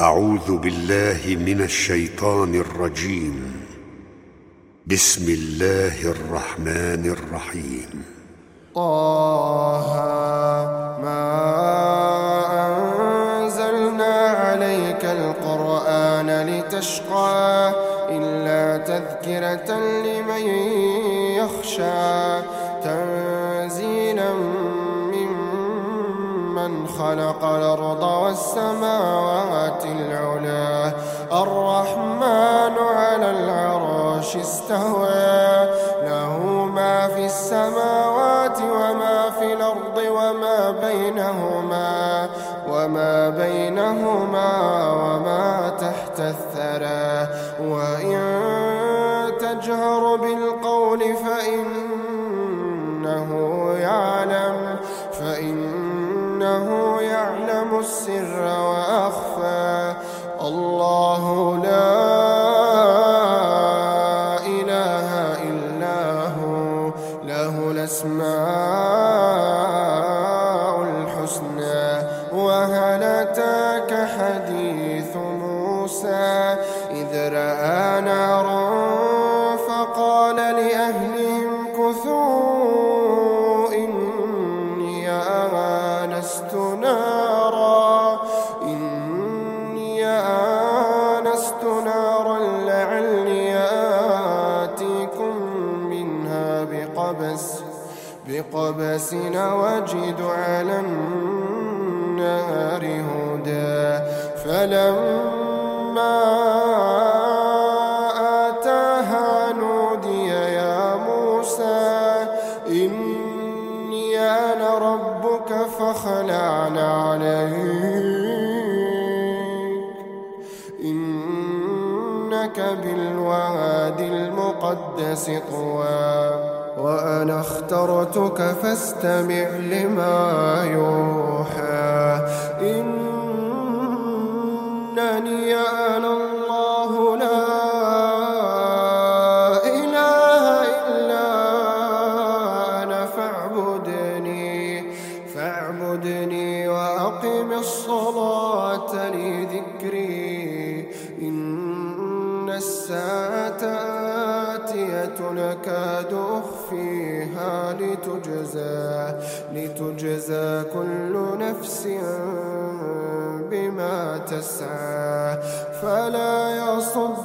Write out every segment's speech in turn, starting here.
أعوذ بالله من الشيطان الرجيم. بسم الله الرحمن الرحيم. طه ما أنزلنا عليك القرآن لتشقى إلا تذكرة لمن يخشى. ممن خلق الأرض والسماوات العلا. الرحمن على العرش استوى. له ما في السماوات وما في الأرض وما بينهما وما بينهما وما تحت الثرى. وإن تجهر بالقول فإنه السر وأخفى. الله وجد على النار هدى. فلما آتاها نودي يا موسى إني أنا ربك فخلعنا عليك. إنك بالوادي المقدس طوى. وأنا اخترتك فاستمع لما يوحى لتجزى لتجزى كل نفس بما تسعى. فلا يصدنك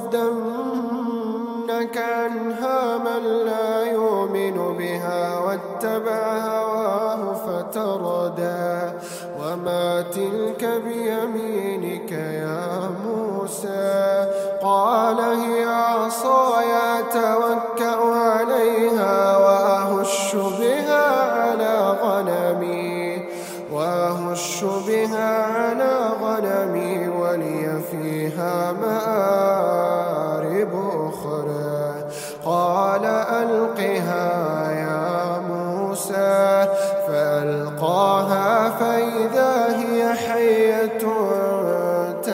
عنها من لا يؤمن بها واتبع هواه فتردى. وما تلك بيمينك يا موسى قال هي عصاي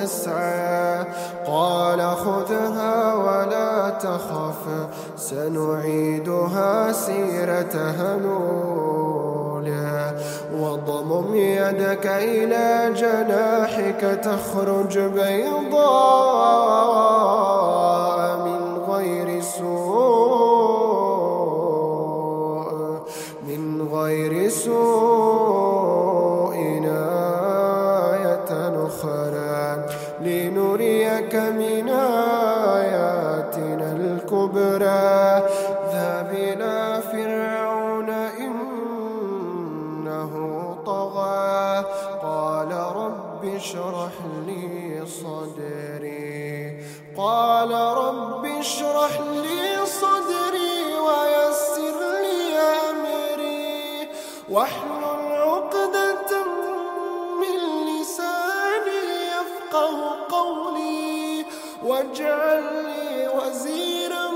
تسعى. قال خذها ولا تخف سنعيدها سيرتها الأولى واضمم يدك إلى جناحك تخرج بيضاء. واحلل عقدة من لساني يفقه قولي واجعل لي وزيرا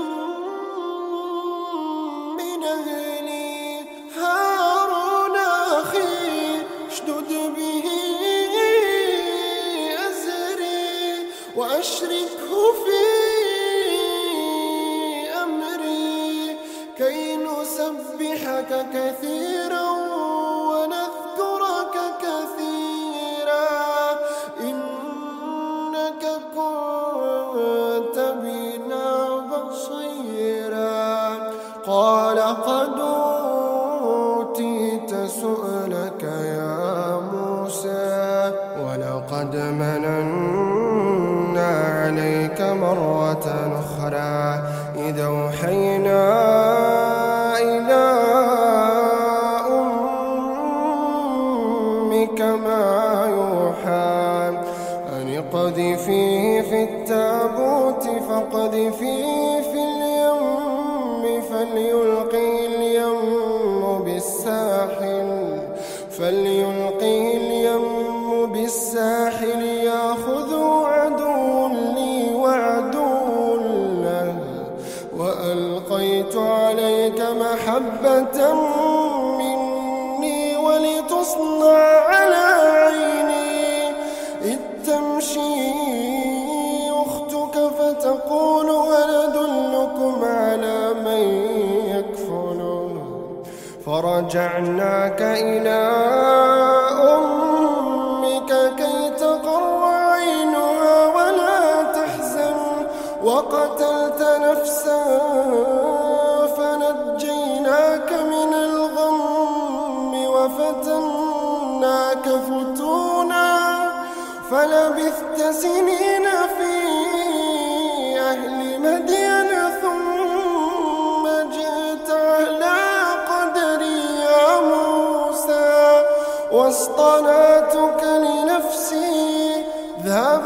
من أهلي. هارون أخي اشدد به أزري وأشركه في أمري. كي نسبحك كثيرا مننا عليك مرة أخرى إذا أوحينا إلى أمك ما يوحى أن اقذفيه في التابوت فاقذفيه في اليم فليلقي اليم بالساحل فليلقه اليم بالساحل فرجعناك إلى أمك كي تقر عينها ولا تحزن. وقتلت نفسا فنجيناك من الغم وفتناك فتونا. فلبثت سنين في أهل مدين واصطنعتك لنفسي اذهب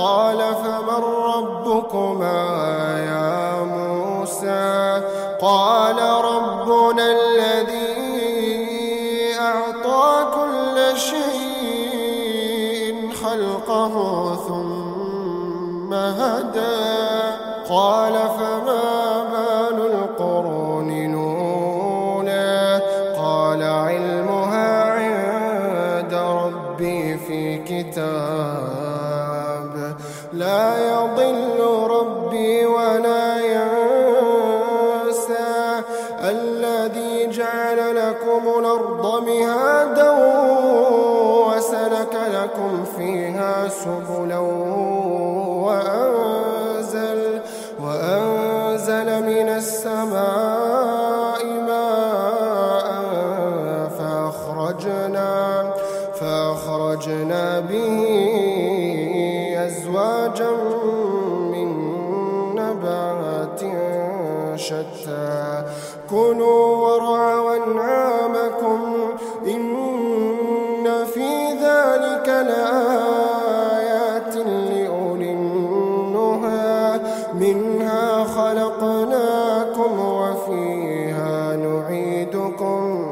قال فمن ربكما يا موسى؟ قال ربنا الذي أعطى كل شيء خلقه ثم هدى. قال فما بال القرون الأولى؟ قال علمها عند ربي في كتاب لا يضل ربي ولا ينسى. الذي جعل لكم الأرض مهادا وسلك لكم فيها سبلا وأنزل وأنزل من السماء ماء فأخرجنا فأخرجنا به كلوا وارعوا أنعامكم إن في ذلك لآيات لأولي النهى. منها خلقناكم وفيها نعيدكم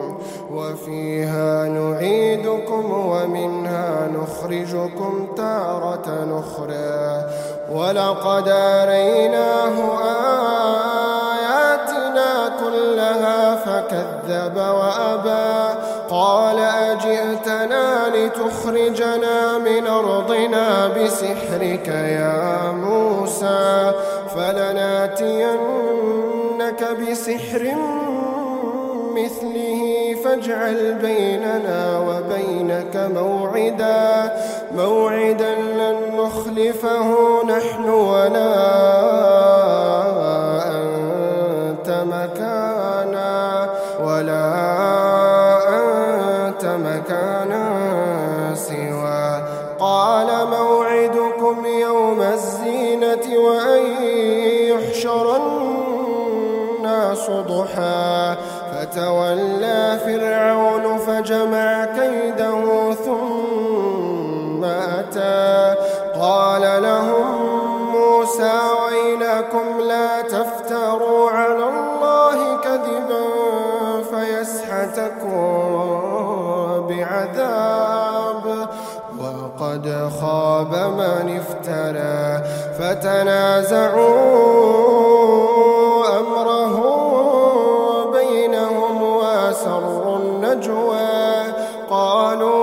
وفيها نعيدكم ومنها نخرجكم تارة أخرى. ولقد أريناه آياتنا فكذب وأبى. قال أجئتنا لتخرجنا من أرضنا بسحرك يا موسى فلناتينك بسحر مثله فاجعل بيننا وبينك موعدا. موعدا لن نخلفه نحن ولا فتنازعوا أمرهم وأسروا النجوى قالوا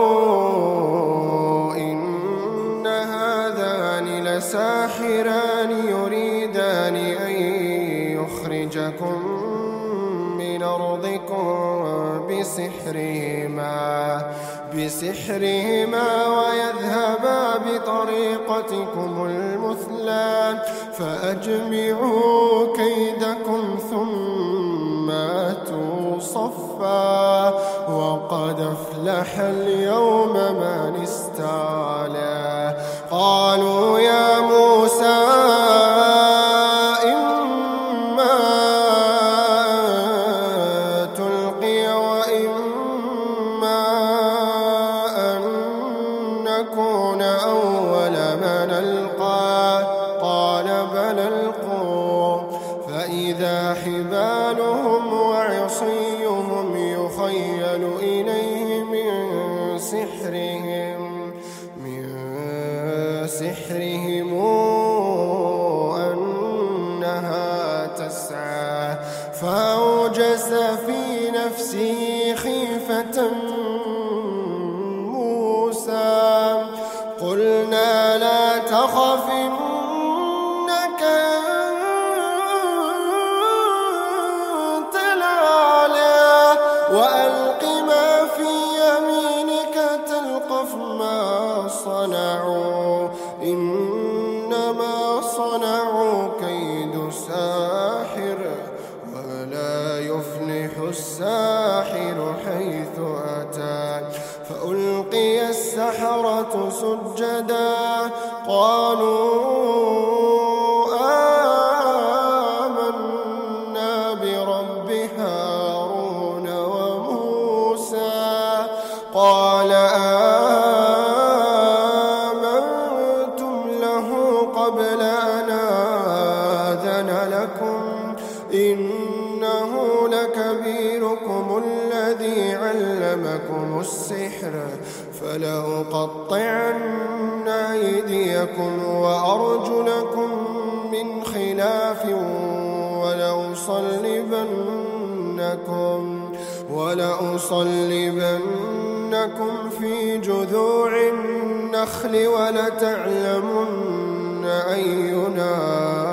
إن هذان لساحران يريدان أن يخرجكم من أرضكم بسحرهما بسحرهما ويذهبا بطريقتكم المثلى فأجمعوا كيدكم ثم أتوا صفا. وقد أفلح اليوم من استعلى. قالوا أحيل إليه من سحرهم من سحرهم. فلأقطعن أيديكم وأرجلكم من خلاف ولأصلبنكم ولأصلبنكم في جذوع النخل ولتعلمن أينا